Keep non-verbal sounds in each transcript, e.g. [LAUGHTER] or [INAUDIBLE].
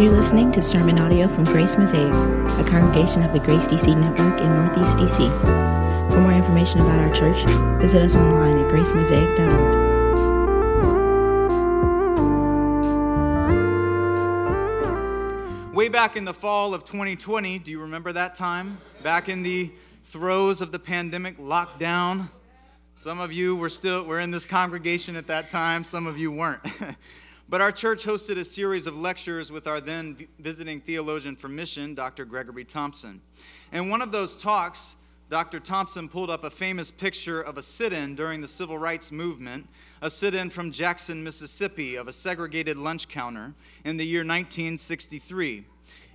You're listening to sermon audio from Grace Mosaic, a congregation of the Grace DC Network in Northeast DC. For more information about our church, visit us online at gracemosaic.org. Way back in the fall of 2020, do you remember that time? Back in the throes of the pandemic lockdown. Some of you were still were in this congregation at that time, some of you weren't. [LAUGHS] but our church hosted a series of lectures with our then visiting theologian for mission, Dr. Gregory Thompson. In one of those talks, Dr. Thompson pulled up a famous picture of a sit in during the civil rights movement, a sit in from Jackson, Mississippi, of a segregated lunch counter in the year 1963.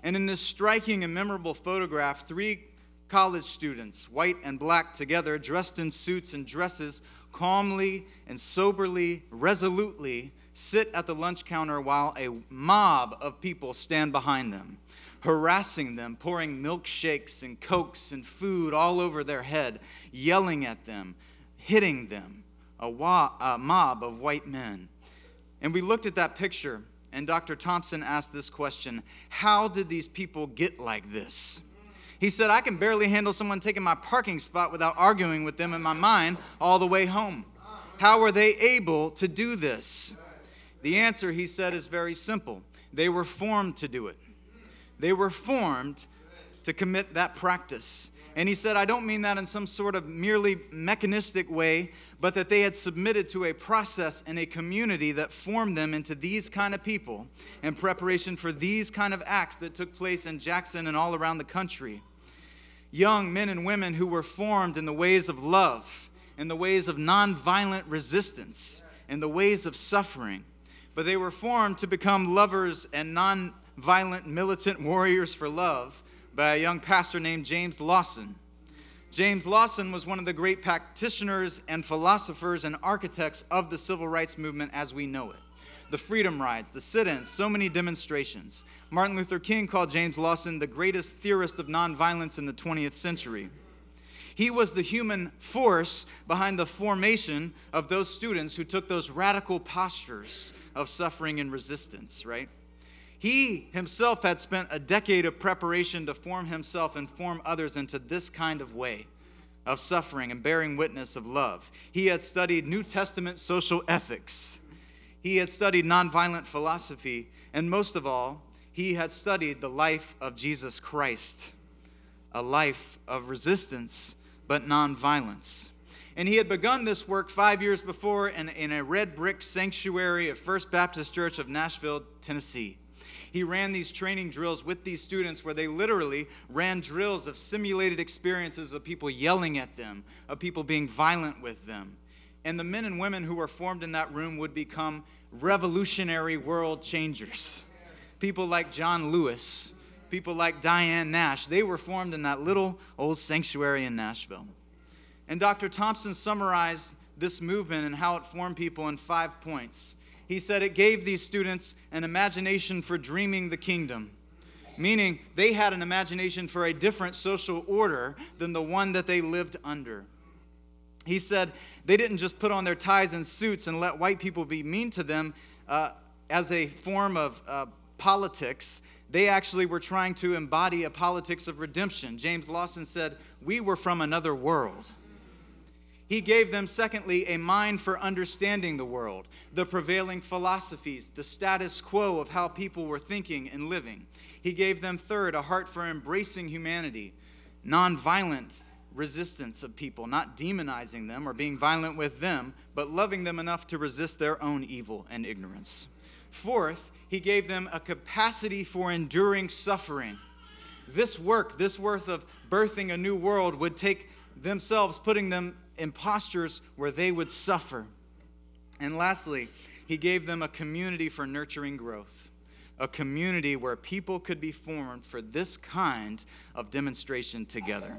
And in this striking and memorable photograph, three college students, white and black together, dressed in suits and dresses, calmly and soberly, resolutely sit at the lunch counter while a mob of people stand behind them, harassing them, pouring milkshakes and cokes and food all over their head, yelling at them, hitting them, a, wa- a mob of white men. And we looked at that picture, and Dr. Thompson asked this question How did these people get like this? He said, I can barely handle someone taking my parking spot without arguing with them in my mind all the way home. How were they able to do this? The answer, he said, is very simple. They were formed to do it. They were formed to commit that practice. And he said, I don't mean that in some sort of merely mechanistic way, but that they had submitted to a process and a community that formed them into these kind of people in preparation for these kind of acts that took place in Jackson and all around the country young men and women who were formed in the ways of love, in the ways of nonviolent resistance, in the ways of suffering. But they were formed to become lovers and nonviolent militant warriors for love by a young pastor named James Lawson. James Lawson was one of the great practitioners and philosophers and architects of the civil rights movement as we know it the freedom rides, the sit ins, so many demonstrations. Martin Luther King called James Lawson the greatest theorist of nonviolence in the 20th century. He was the human force behind the formation of those students who took those radical postures of suffering and resistance, right? He himself had spent a decade of preparation to form himself and form others into this kind of way of suffering and bearing witness of love. He had studied New Testament social ethics. He had studied nonviolent philosophy, and most of all, he had studied the life of Jesus Christ, a life of resistance but nonviolence. And he had begun this work five years before in, in a red brick sanctuary of First Baptist Church of Nashville, Tennessee. He ran these training drills with these students where they literally ran drills of simulated experiences of people yelling at them, of people being violent with them and the men and women who were formed in that room would become revolutionary world changers. People like John Lewis, people like Diane Nash, they were formed in that little old sanctuary in Nashville. And Dr. Thompson summarized this movement and how it formed people in five points. He said it gave these students an imagination for dreaming the kingdom, meaning they had an imagination for a different social order than the one that they lived under. He said they didn't just put on their ties and suits and let white people be mean to them uh, as a form of uh, politics. They actually were trying to embody a politics of redemption. James Lawson said, We were from another world. He gave them, secondly, a mind for understanding the world, the prevailing philosophies, the status quo of how people were thinking and living. He gave them, third, a heart for embracing humanity, nonviolent resistance of people, not demonizing them or being violent with them, but loving them enough to resist their own evil and ignorance. Fourth, he gave them a capacity for enduring suffering. This work, this worth of birthing a new world, would take themselves, putting them in postures where they would suffer. And lastly, he gave them a community for nurturing growth, a community where people could be formed for this kind of demonstration together.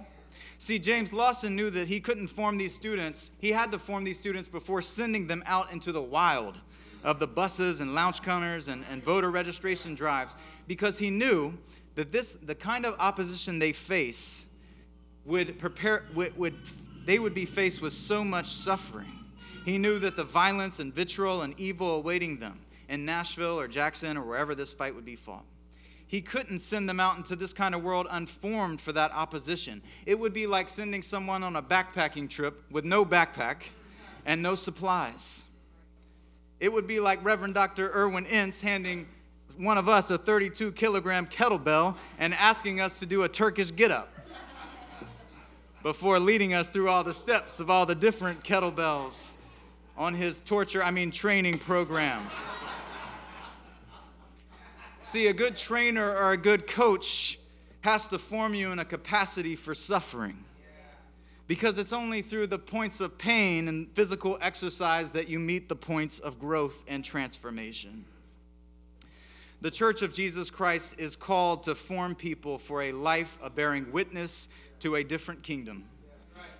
See, James Lawson knew that he couldn't form these students. He had to form these students before sending them out into the wild of the buses and lounge counters and, and voter registration drives because he knew that this the kind of opposition they face would prepare would, would they would be faced with so much suffering. He knew that the violence and vitriol and evil awaiting them in Nashville or Jackson or wherever this fight would be fought. he couldn't send them out into this kind of world unformed for that opposition. It would be like sending someone on a backpacking trip with no backpack and no supplies. It would be like Reverend Dr. Irwyn Ince handing one of us a 32 kilogram kettlebell and asking us to do a Turkish get up before leading us through all the steps of all the different kettlebells on his torture, I mean, training program. See, a good trainer or a good coach has to form you in a capacity for suffering. Because it's only through the points of pain and physical exercise that you meet the points of growth and transformation. The Church of Jesus Christ is called to form people for a life of bearing witness to a different kingdom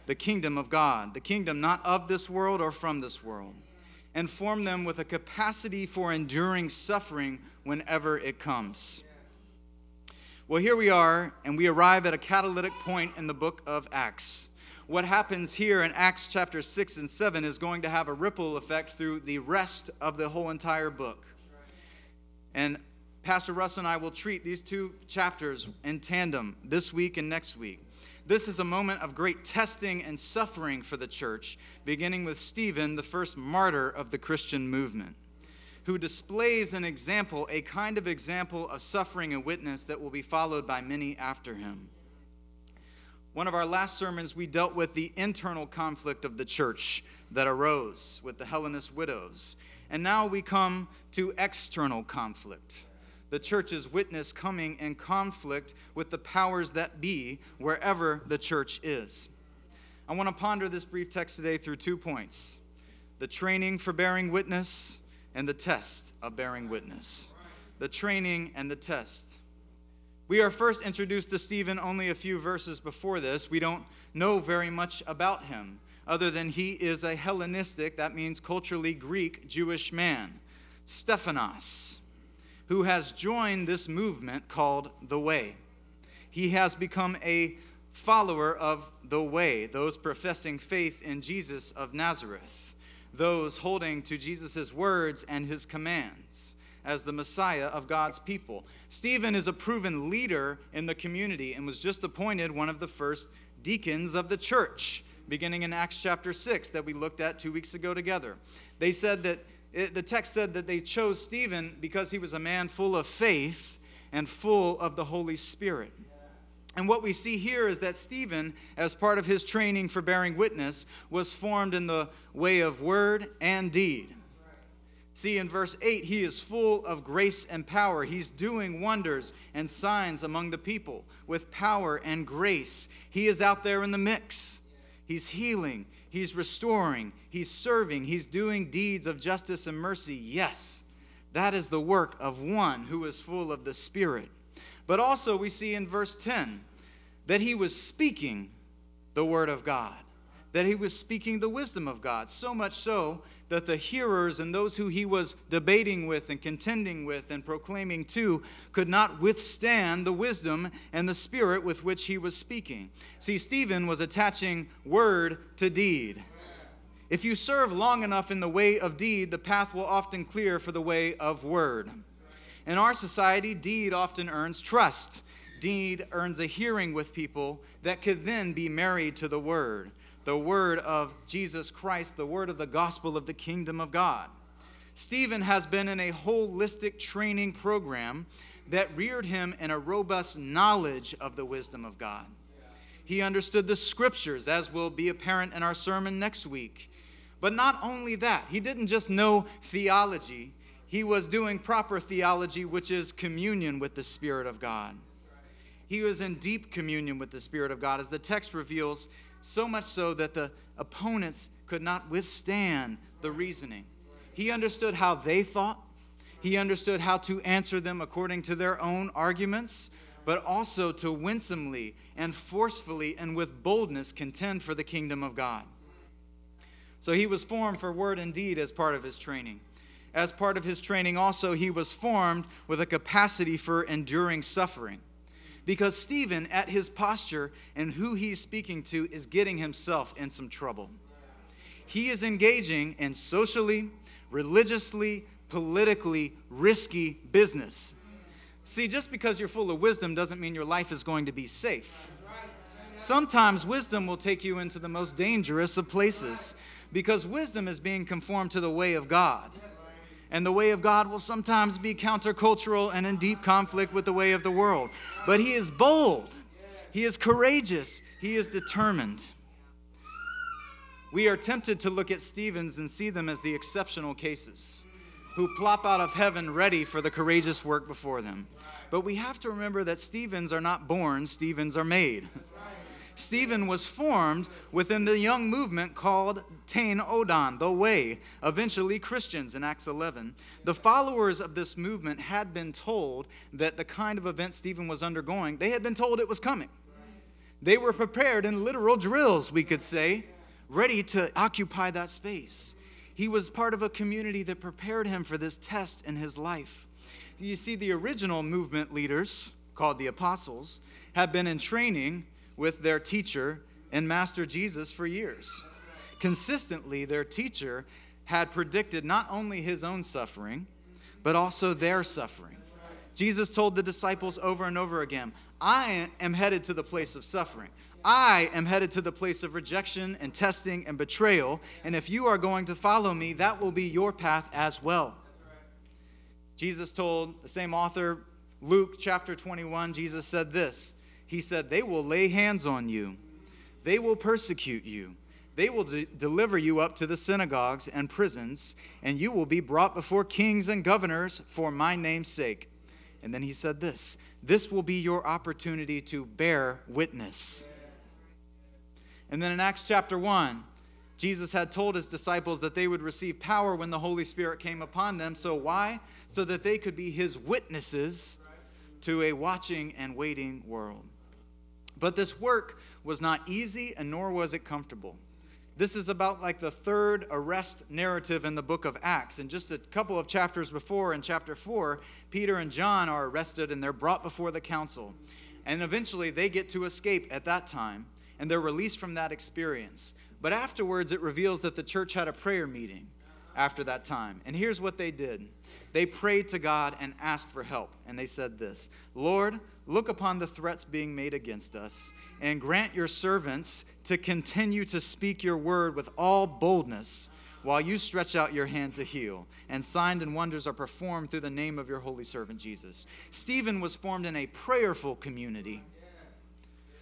the kingdom of God, the kingdom not of this world or from this world and form them with a capacity for enduring suffering whenever it comes. Well, here we are, and we arrive at a catalytic point in the book of Acts. What happens here in Acts chapter 6 and 7 is going to have a ripple effect through the rest of the whole entire book. And Pastor Russ and I will treat these two chapters in tandem this week and next week. This is a moment of great testing and suffering for the church, beginning with Stephen, the first martyr of the Christian movement, who displays an example, a kind of example of suffering and witness that will be followed by many after him. One of our last sermons, we dealt with the internal conflict of the church that arose with the Hellenist widows. And now we come to external conflict the church's witness coming in conflict with the powers that be wherever the church is. I want to ponder this brief text today through two points the training for bearing witness and the test of bearing witness. The training and the test. We are first introduced to Stephen only a few verses before this. We don't know very much about him, other than he is a Hellenistic, that means culturally Greek, Jewish man. Stephanos who has joined this movement called the Way. He has become a follower of the Way, those professing faith in Jesus of Nazareth, those holding to Jesus' words and his commands as the Messiah of God's people. Stephen is a proven leader in the community and was just appointed one of the first deacons of the church, beginning in Acts chapter 6 that we looked at two weeks ago together. They said that it, the text said that they chose Stephen because he was a man full of faith and full of the Holy Spirit. And what we see here is that Stephen, as part of his training for bearing witness, was formed in the way of word and deed. See, in verse 8, he is full of grace and power. He's doing wonders and signs among the people with power and grace. He is out there in the mix. He's healing, He's restoring, He's serving, He's doing deeds of justice and mercy. Yes, that is the work of one who is full of the Spirit. But also, we see in verse 10 that He was speaking the Word of God, that He was speaking the wisdom of God, so much so that the hearers and those who he was debating with and contending with and proclaiming to could not withstand the wisdom and the spirit with which he was speaking. See, Stephen was attaching word to deed. If you serve long enough in the way of deed, the path will often clear for the way of word. In our society, deed often earns trust. Deed earns a hearing with people that could then be married to the word the word of Jesus Christ, the word of the gospel of the kingdom of God. Stephen has been in a holistic training program that reared him in a robust knowledge of the wisdom of God. He understood the scriptures, as will be apparent in our sermon next week. But not only that, he didn't just know theology, he was doing proper theology, which is communion with the Spirit of God. He was in deep communion with the Spirit of God. As the text reveals, so much so that the opponents could not withstand the reasoning. He understood how they thought, he understood how to answer them according to their own arguments, but also to winsomely and forcefully and with boldness contend for the kingdom of God. So he was formed for word and deed as part of his training. As part of his training, also, he was formed with a capacity for enduring suffering. Because Stephen, at his posture and who he's speaking to, is getting himself in some trouble. He is engaging in socially, religiously, politically risky business. See, just because you're full of wisdom doesn't mean your life is going to be safe. Sometimes wisdom will take you into the most dangerous of places because wisdom is being conformed to the way of God. And the way of God will sometimes be countercultural and in deep conflict with the way of the world. But He is bold, He is courageous, He is determined. We are tempted to look at Stevens and see them as the exceptional cases who plop out of heaven ready for the courageous work before them. But we have to remember that Stevens are not born, Stevens are made. Stephen was formed within the young movement called Tain Odon, the Way, eventually Christians in Acts 11. The followers of this movement had been told that the kind of event Stephen was undergoing, they had been told it was coming. They were prepared in literal drills, we could say, ready to occupy that space. He was part of a community that prepared him for this test in his life. You see, the original movement leaders, called the apostles, had been in training with their teacher and master Jesus for years. Consistently, their teacher had predicted not only his own suffering, but also their suffering. Jesus told the disciples over and over again, I am headed to the place of suffering. I am headed to the place of rejection and testing and betrayal. And if you are going to follow me, that will be your path as well. Jesus told the same author, Luke chapter 21, Jesus said this he said, They will lay hands on you, they will persecute you, they will de- deliver you up to the synagogues and prisons, and you will be brought before kings and governors for my name's sake. And then he said this this will be your opportunity to bear witness. And then in Acts chapter 1, Jesus had told his disciples that they would receive power when the Holy Spirit came upon them. So, why? So that they could be his witnesses to a watching and waiting world. But this work was not easy and nor was it comfortable. This is about like the third arrest narrative in the book of Acts. And just a couple of chapters before, in chapter 4, Peter and John are arrested and they're brought before the council. And eventually they get to escape at that time and they're released from that experience. But afterwards, it reveals that the church had a prayer meeting after that time. And here's what they did they prayed to God and asked for help. And they said this Lord, look upon the threats being made against us, and grant your servants to continue to speak your word with all boldness while you stretch out your hand to heal, and signs and wonders are performed through the name of your holy servant Jesus. Stephen was formed in a prayerful community.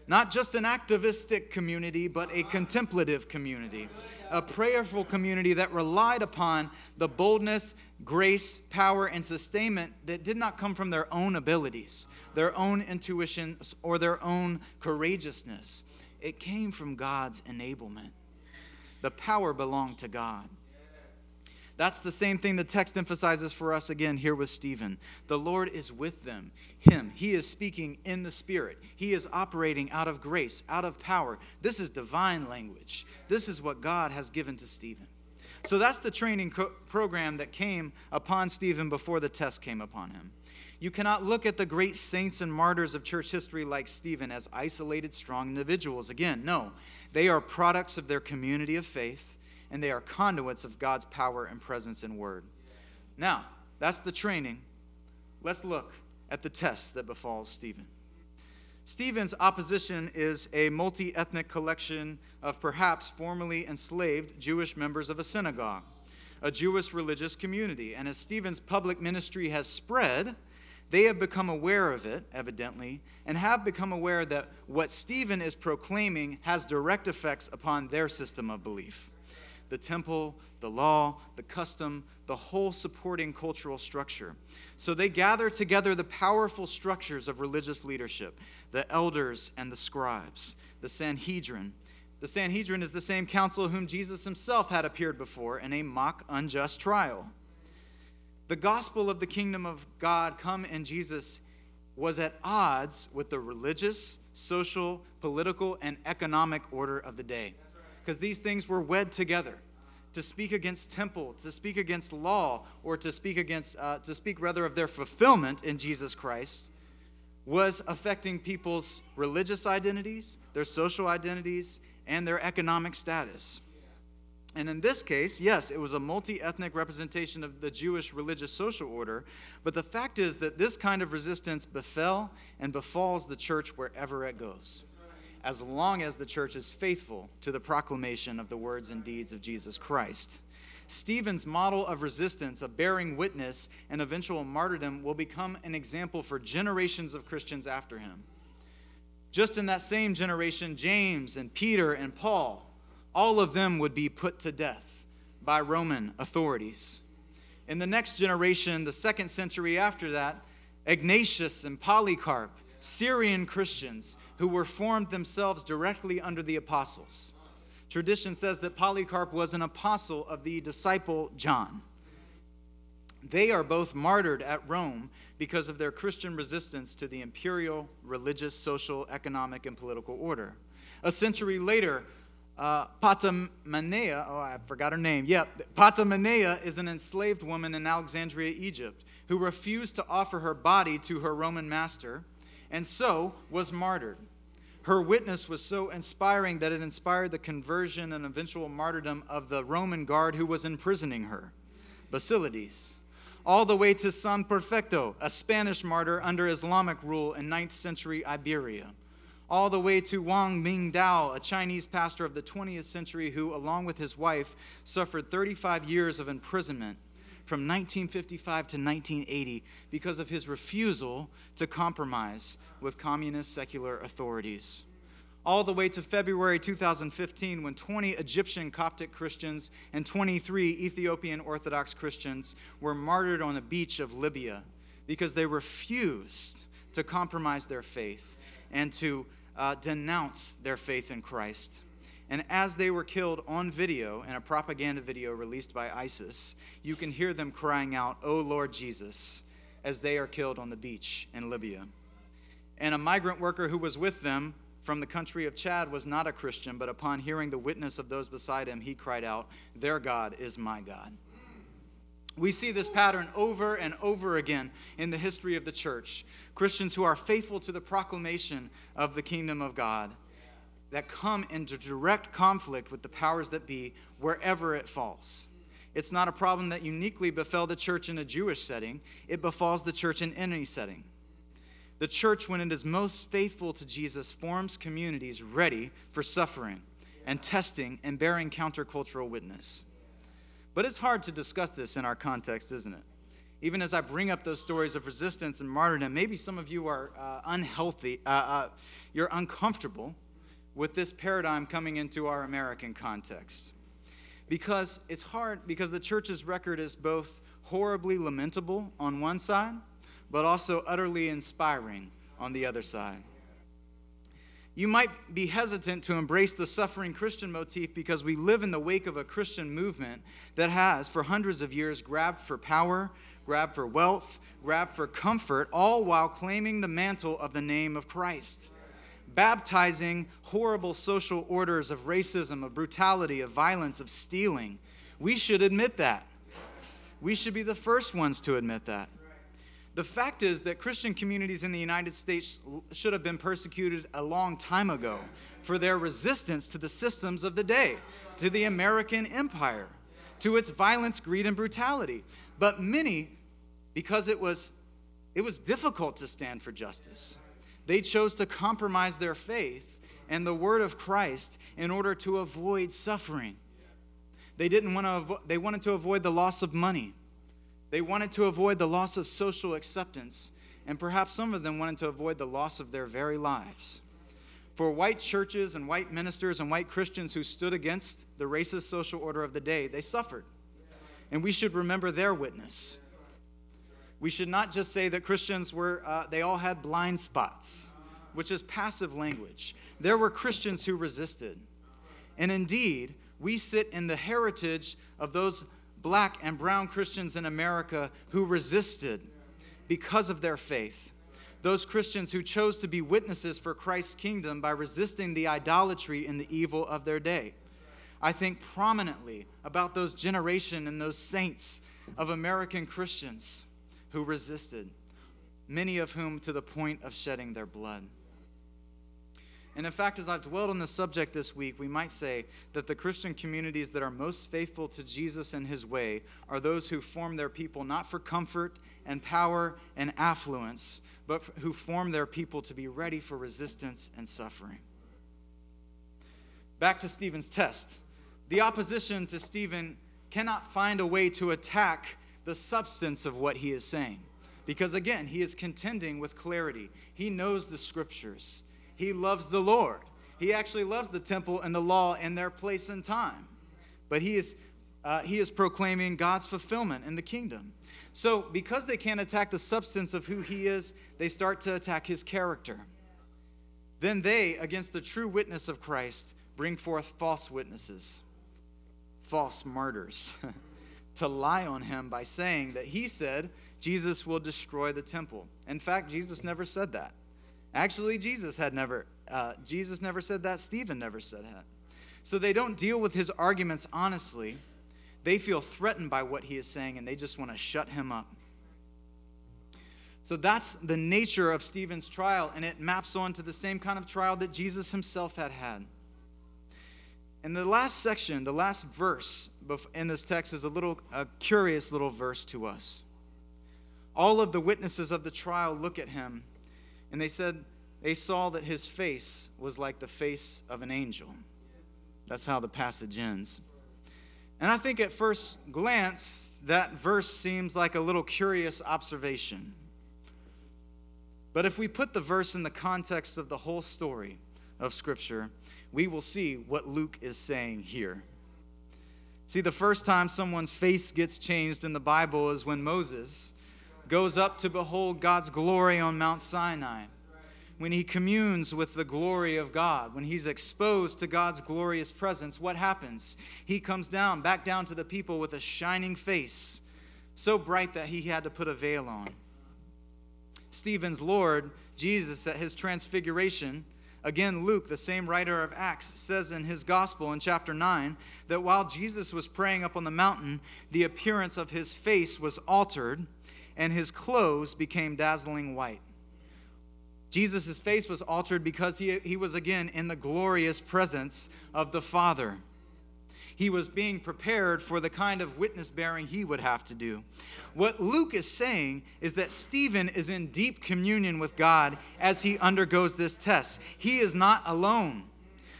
Not just an activistic community, but a contemplative community. A prayerful community that relied upon the boldness, grace, power, and sustainment that did not come from their own abilities, their own intuition, or their own courageousness. It came from God's enablement. The power belonged to God. That's the same thing the text emphasizes for us again here with Stephen. The Lord is with them, him. He is speaking in the Spirit. He is operating out of grace, out of power. This is divine language. This is what God has given to Stephen. So that's the training co- program that came upon Stephen before the test came upon him. You cannot look at the great saints and martyrs of church history like Stephen as isolated, strong individuals. Again, no. They are products of their community of faith and they are conduits of God's power and presence and word. Now, that's the training. Let's look at the test that befalls Stephen. Stephen's opposition is a multi ethnic collection of perhaps formerly enslaved Jewish members of a synagogue, a Jewish religious community. And as Stephen's public ministry has spread, they have become aware of it, evidently, and have become aware that what Stephen is proclaiming has direct effects upon their system of belief the temple, the law, the custom, the whole supporting cultural structure. So they gather together the powerful structures of religious leadership the elders and the scribes, the Sanhedrin. The Sanhedrin is the same council whom Jesus himself had appeared before in a mock unjust trial. The gospel of the kingdom of God come in Jesus was at odds with the religious, social, political, and economic order of the day because these things were wed together. To speak against temple, to speak against law, or to speak against, uh, to speak rather of their fulfillment in Jesus Christ, was affecting people's religious identities, their social identities, and their economic status. And in this case, yes, it was a multi ethnic representation of the Jewish religious social order, but the fact is that this kind of resistance befell and befalls the church wherever it goes, as long as the church is faithful to the proclamation of the words and deeds of Jesus Christ. Stephen's model of resistance, of bearing witness, and eventual martyrdom will become an example for generations of Christians after him. Just in that same generation, James and Peter and Paul, all of them would be put to death by Roman authorities. In the next generation, the second century after that, Ignatius and Polycarp, Syrian Christians who were formed themselves directly under the apostles. Tradition says that Polycarp was an apostle of the disciple John. They are both martyred at Rome because of their Christian resistance to the imperial religious, social, economic, and political order. A century later, uh, Potamiaena, oh, I forgot her name. Yep, Potamiaena is an enslaved woman in Alexandria, Egypt, who refused to offer her body to her Roman master and so was martyred. Her witness was so inspiring that it inspired the conversion and eventual martyrdom of the Roman guard who was imprisoning her, Basilides. All the way to San Perfecto, a Spanish martyr under Islamic rule in 9th century Iberia. All the way to Wang Mingdao, a Chinese pastor of the 20th century who, along with his wife, suffered 35 years of imprisonment from 1955 to 1980 because of his refusal to compromise with communist secular authorities. All the way to February 2015, when 20 Egyptian Coptic Christians and 23 Ethiopian Orthodox Christians were martyred on a beach of Libya because they refused to compromise their faith and to uh, denounce their faith in Christ. And as they were killed on video in a propaganda video released by ISIS, you can hear them crying out, Oh Lord Jesus, as they are killed on the beach in Libya and a migrant worker who was with them from the country of Chad was not a Christian, but upon hearing the witness of those beside him, he cried out, Their God is my God. We see this pattern over and over again in the history of the church. Christians who are faithful to the proclamation of the kingdom of God that come into direct conflict with the powers that be wherever it falls. It's not a problem that uniquely befell the church in a Jewish setting, it befalls the church in any setting. The church, when it is most faithful to Jesus, forms communities ready for suffering and testing and bearing countercultural witness. But it's hard to discuss this in our context, isn't it? Even as I bring up those stories of resistance and martyrdom, maybe some of you are uh, unhealthy, uh, uh, you're uncomfortable with this paradigm coming into our American context. Because it's hard, because the church's record is both horribly lamentable on one side but also utterly inspiring on the other side. You might be hesitant to embrace the suffering Christian motif because we live in the wake of a Christian movement that has, for hundreds of years, grabbed for power, grabbed for wealth, grabbed for comfort, all while claiming the mantle of the name of Christ. Baptizing horrible social orders of racism, of brutality, of violence, of stealing. We should admit that. We should be the first ones to admit that. The fact is that Christian communities in the United States should have been persecuted a long time ago for their resistance to the systems of the day, to the American empire, to its violence, greed, and brutality. But many, because it was, it was difficult to stand for justice, they chose to compromise their faith and the word of Christ in order to avoid suffering. They didn't want to avo- they wanted to avoid the loss of money. They wanted to avoid the loss of social acceptance, and perhaps some of them wanted to avoid the loss of their very lives. For white churches and white ministers and white Christians who stood against the racist social order of the day, they suffered. And we should remember their witness. We should not just say that Christians were, uh, they all had blind spots, which is passive language. There were Christians who resisted. And indeed, we sit in the heritage of those black and brown Christians in America who resisted because of their faith. Those Christians who chose to be witnesses for Christ's kingdom by resisting the idolatry and the evil of their day. I think prominently about those generation and those saints of American Christians who resisted, many of whom to the point of shedding their blood. And in fact, as I've dwelled on the subject this week, we might say that the Christian communities that are most faithful to Jesus and his way are those who form their people not for comfort and power and affluence, but who form their people to be ready for resistance and suffering. Back to Stephen's test. The opposition to Stephen cannot find a way to attack the substance of what he is saying. Because again, he is contending with clarity. He knows the scriptures, he loves the Lord. He actually loves the temple and the law and their place and time. But he is, uh, he is proclaiming God's fulfillment in the kingdom. So, because they can't attack the substance of who he is, they start to attack his character. Then they, against the true witness of Christ, bring forth false witnesses, false martyrs, [LAUGHS] to lie on him by saying that he said Jesus will destroy the temple. In fact, Jesus never said that. Actually, Jesus had never uh, Jesus never said that. Stephen never said that. So they don't deal with his arguments honestly. They feel threatened by what he is saying and they just want to shut him up. So that's the nature of Stephen's trial, and it maps onto the same kind of trial that Jesus himself had had. And the last section, the last verse in this text is a little a curious little verse to us. All of the witnesses of the trial look at him and they said they saw that his face was like the face of an angel. That's how the passage ends. And I think at first glance, that verse seems like a little curious observation. But if we put the verse in the context of the whole story of Scripture, we will see what Luke is saying here. See, the first time someone's face gets changed in the Bible is when Moses goes up to behold God's glory on Mount Sinai. When he communes with the glory of God, when he's exposed to God's glorious presence, what happens? He comes down, back down to the people with a shining face, so bright that he had to put a veil on. Stephen's Lord, Jesus, at his transfiguration, Again, Luke, the same writer of Acts, says in his gospel in chapter 9 that while Jesus was praying up on the mountain, the appearance of his face was altered and his clothes became dazzling white. Jesus' face was altered because he, he was again in the glorious presence of the Father. He was being prepared for the kind of witness bearing he would have to do. What Luke is saying is that Stephen is in deep communion with God as he undergoes this test. He is not alone.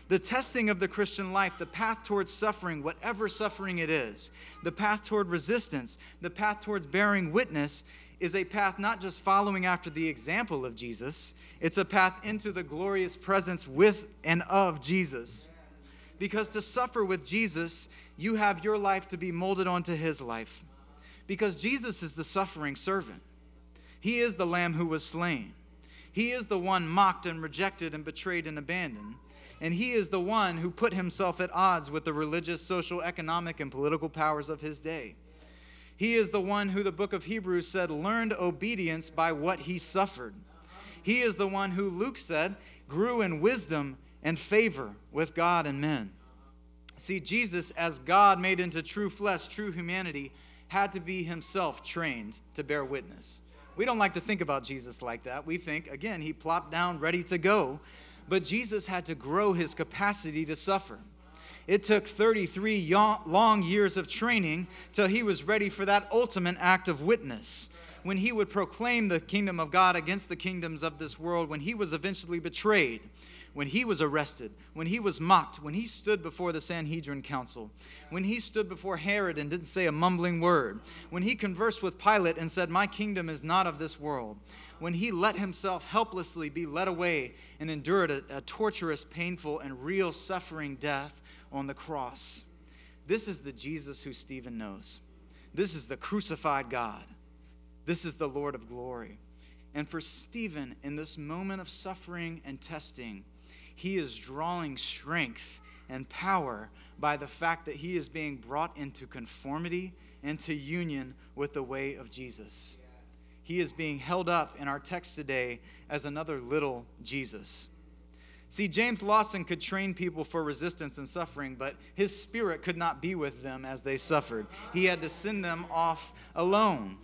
The testing of the Christian life, the path towards suffering, whatever suffering it is, the path toward resistance, the path towards bearing witness, is a path not just following after the example of Jesus, it's a path into the glorious presence with and of Jesus. Because to suffer with Jesus, you have your life to be molded onto his life. Because Jesus is the suffering servant, he is the lamb who was slain. He is the one mocked and rejected and betrayed and abandoned. And he is the one who put himself at odds with the religious, social, economic, and political powers of his day. He is the one who the book of Hebrews said learned obedience by what he suffered. He is the one who Luke said grew in wisdom and favor with God and men. See, Jesus, as God made into true flesh, true humanity, had to be himself trained to bear witness. We don't like to think about Jesus like that. We think, again, he plopped down ready to go. But Jesus had to grow his capacity to suffer. It took 33 long years of training till he was ready for that ultimate act of witness. When he would proclaim the kingdom of God against the kingdoms of this world, when he was eventually betrayed, when he was arrested, when he was mocked, when he stood before the Sanhedrin council, when he stood before Herod and didn't say a mumbling word, when he conversed with Pilate and said, My kingdom is not of this world, when he let himself helplessly be led away and endured a, a torturous, painful, and real suffering death on the cross. This is the Jesus who Stephen knows. This is the crucified God. This is the Lord of glory. And for Stephen, in this moment of suffering and testing, he is drawing strength and power by the fact that he is being brought into conformity and to union with the way of Jesus. He is being held up in our text today as another little Jesus. See, James Lawson could train people for resistance and suffering, but his spirit could not be with them as they suffered. He had to send them off alone.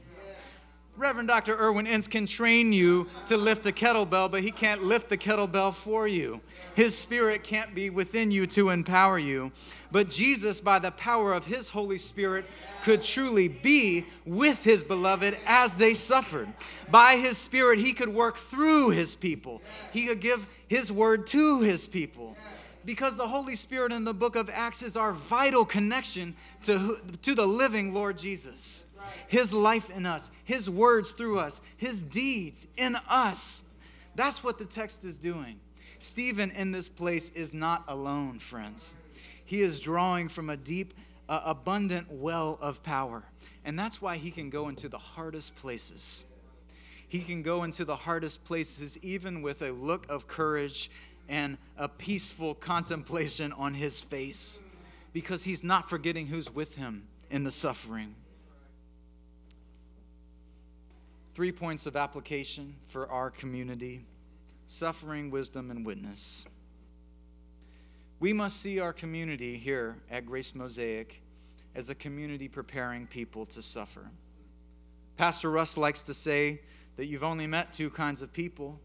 Reverend Dr. Irwyn Ince can train you to lift a kettlebell, but he can't lift the kettlebell for you. His spirit can't be within you to empower you. But Jesus, by the power of his Holy Spirit, could truly be with his beloved as they suffered. By his spirit, he could work through his people, he could give his word to his people because the Holy Spirit in the book of Acts is our vital connection to, to the living Lord Jesus. His life in us, His words through us, His deeds in us. That's what the text is doing. Stephen in this place is not alone, friends. He is drawing from a deep, uh, abundant well of power. And that's why he can go into the hardest places. He can go into the hardest places even with a look of courage and a peaceful contemplation on his face because he's not forgetting who's with him in the suffering. Three points of application for our community suffering, wisdom, and witness. We must see our community here at Grace Mosaic as a community preparing people to suffer. Pastor Russ likes to say that you've only met two kinds of people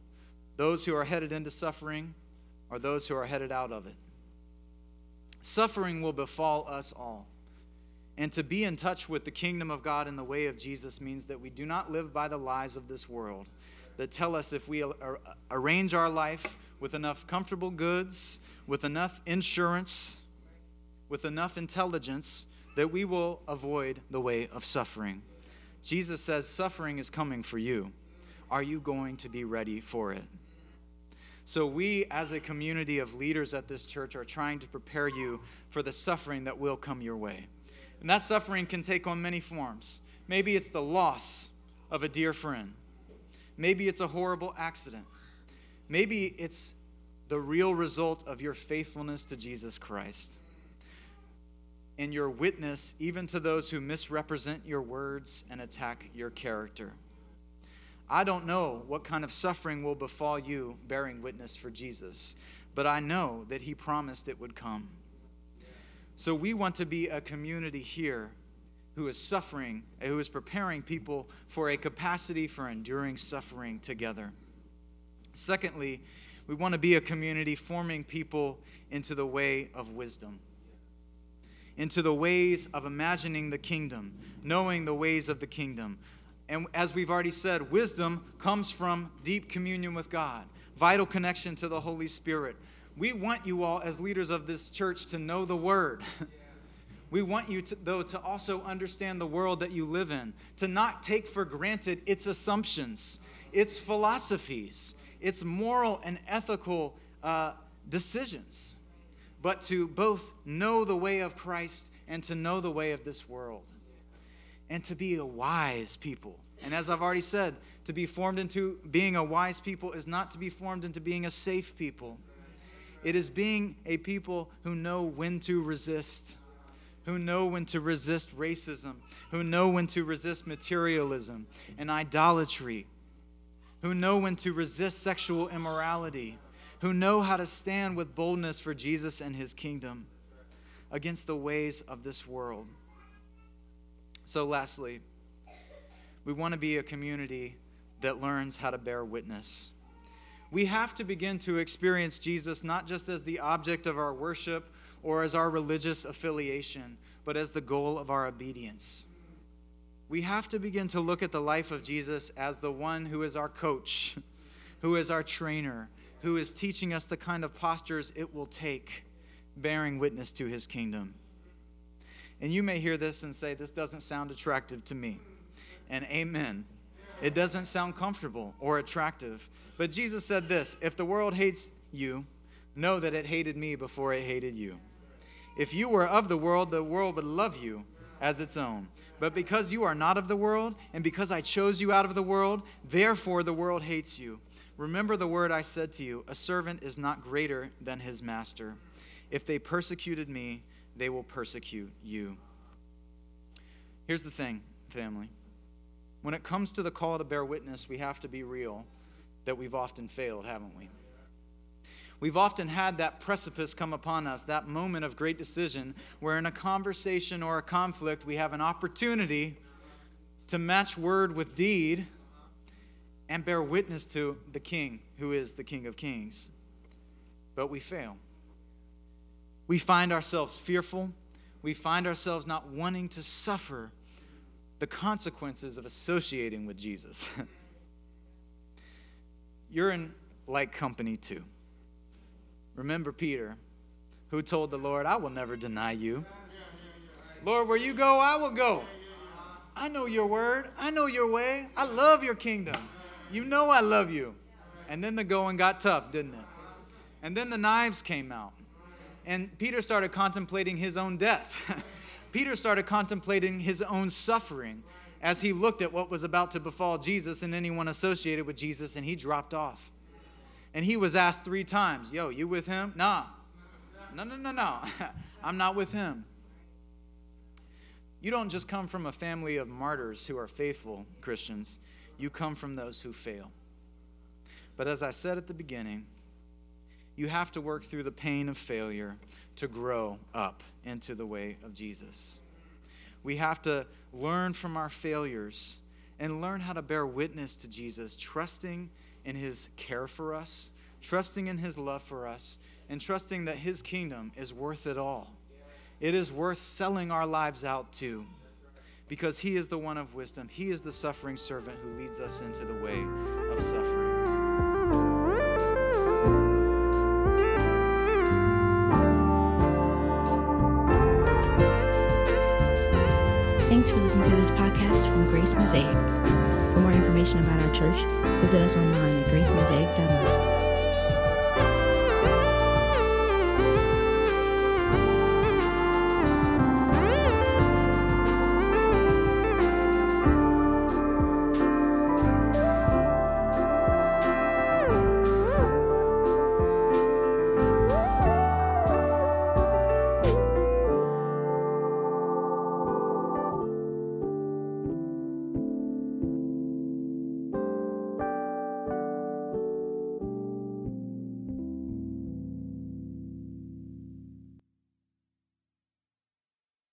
those who are headed into suffering or those who are headed out of it. Suffering will befall us all. And to be in touch with the kingdom of God in the way of Jesus means that we do not live by the lies of this world that tell us if we arrange our life with enough comfortable goods, with enough insurance, with enough intelligence, that we will avoid the way of suffering. Jesus says suffering is coming for you. Are you going to be ready for it? So, we as a community of leaders at this church are trying to prepare you for the suffering that will come your way. And that suffering can take on many forms. Maybe it's the loss of a dear friend. Maybe it's a horrible accident. Maybe it's the real result of your faithfulness to Jesus Christ and your witness even to those who misrepresent your words and attack your character. I don't know what kind of suffering will befall you bearing witness for Jesus, but I know that He promised it would come. So we want to be a community here who is suffering, who is preparing people for a capacity for enduring suffering together. Secondly, we want to be a community forming people into the way of wisdom, into the ways of imagining the kingdom, knowing the ways of the kingdom. And as we've already said, wisdom comes from deep communion with God, vital connection to the Holy Spirit, we want you all, as leaders of this church, to know the word. [LAUGHS] We want you, to, though, to also understand the world that you live in, to not take for granted its assumptions, its philosophies, its moral and ethical uh, decisions, but to both know the way of Christ and to know the way of this world, and to be a wise people. And as I've already said, to be formed into being a wise people is not to be formed into being a safe people. It is being a people who know when to resist, who know when to resist racism, who know when to resist materialism and idolatry, who know when to resist sexual immorality, who know how to stand with boldness for Jesus and his kingdom against the ways of this world. So, lastly, we want to be a community that learns how to bear witness we have to begin to experience Jesus not just as the object of our worship or as our religious affiliation, but as the goal of our obedience. We have to begin to look at the life of Jesus as the one who is our coach, who is our trainer, who is teaching us the kind of postures it will take bearing witness to his kingdom. And you may hear this and say, This doesn't sound attractive to me. And amen. It doesn't sound comfortable or attractive. But Jesus said this If the world hates you, know that it hated me before it hated you. If you were of the world, the world would love you as its own. But because you are not of the world, and because I chose you out of the world, therefore the world hates you. Remember the word I said to you a servant is not greater than his master. If they persecuted me, they will persecute you. Here's the thing, family. When it comes to the call to bear witness, we have to be real that we've often failed, haven't we? We've often had that precipice come upon us, that moment of great decision, where in a conversation or a conflict, we have an opportunity to match word with deed and bear witness to the King, who is the King of Kings. But we fail. We find ourselves fearful. We find ourselves not wanting to suffer the consequences of associating with Jesus. [LAUGHS] You're in like company too. Remember Peter, who told the Lord, I will never deny you. Lord, where you go, I will go. I know your word. I know your way. I love your kingdom. You know I love you. And then the going got tough, didn't it? And then the knives came out. And Peter started contemplating his own death. [LAUGHS] Peter started contemplating his own suffering as he looked at what was about to befall Jesus and anyone associated with Jesus, and he dropped off. And he was asked three times, Yo, you with him? Nah. No, no, no, no. [LAUGHS] I'm not with him. You don't just come from a family of martyrs who are faithful Christians, you come from those who fail. But as I said at the beginning, you have to work through the pain of failure to grow up into the way of Jesus. We have to learn from our failures and learn how to bear witness to Jesus, trusting in his care for us, trusting in his love for us, and trusting that his kingdom is worth it all. It is worth selling our lives out to because he is the one of wisdom. He is the suffering servant who leads us into the way of suffering. Grace Mosaic. For more information about our church, visit us online at gracemosaic.org.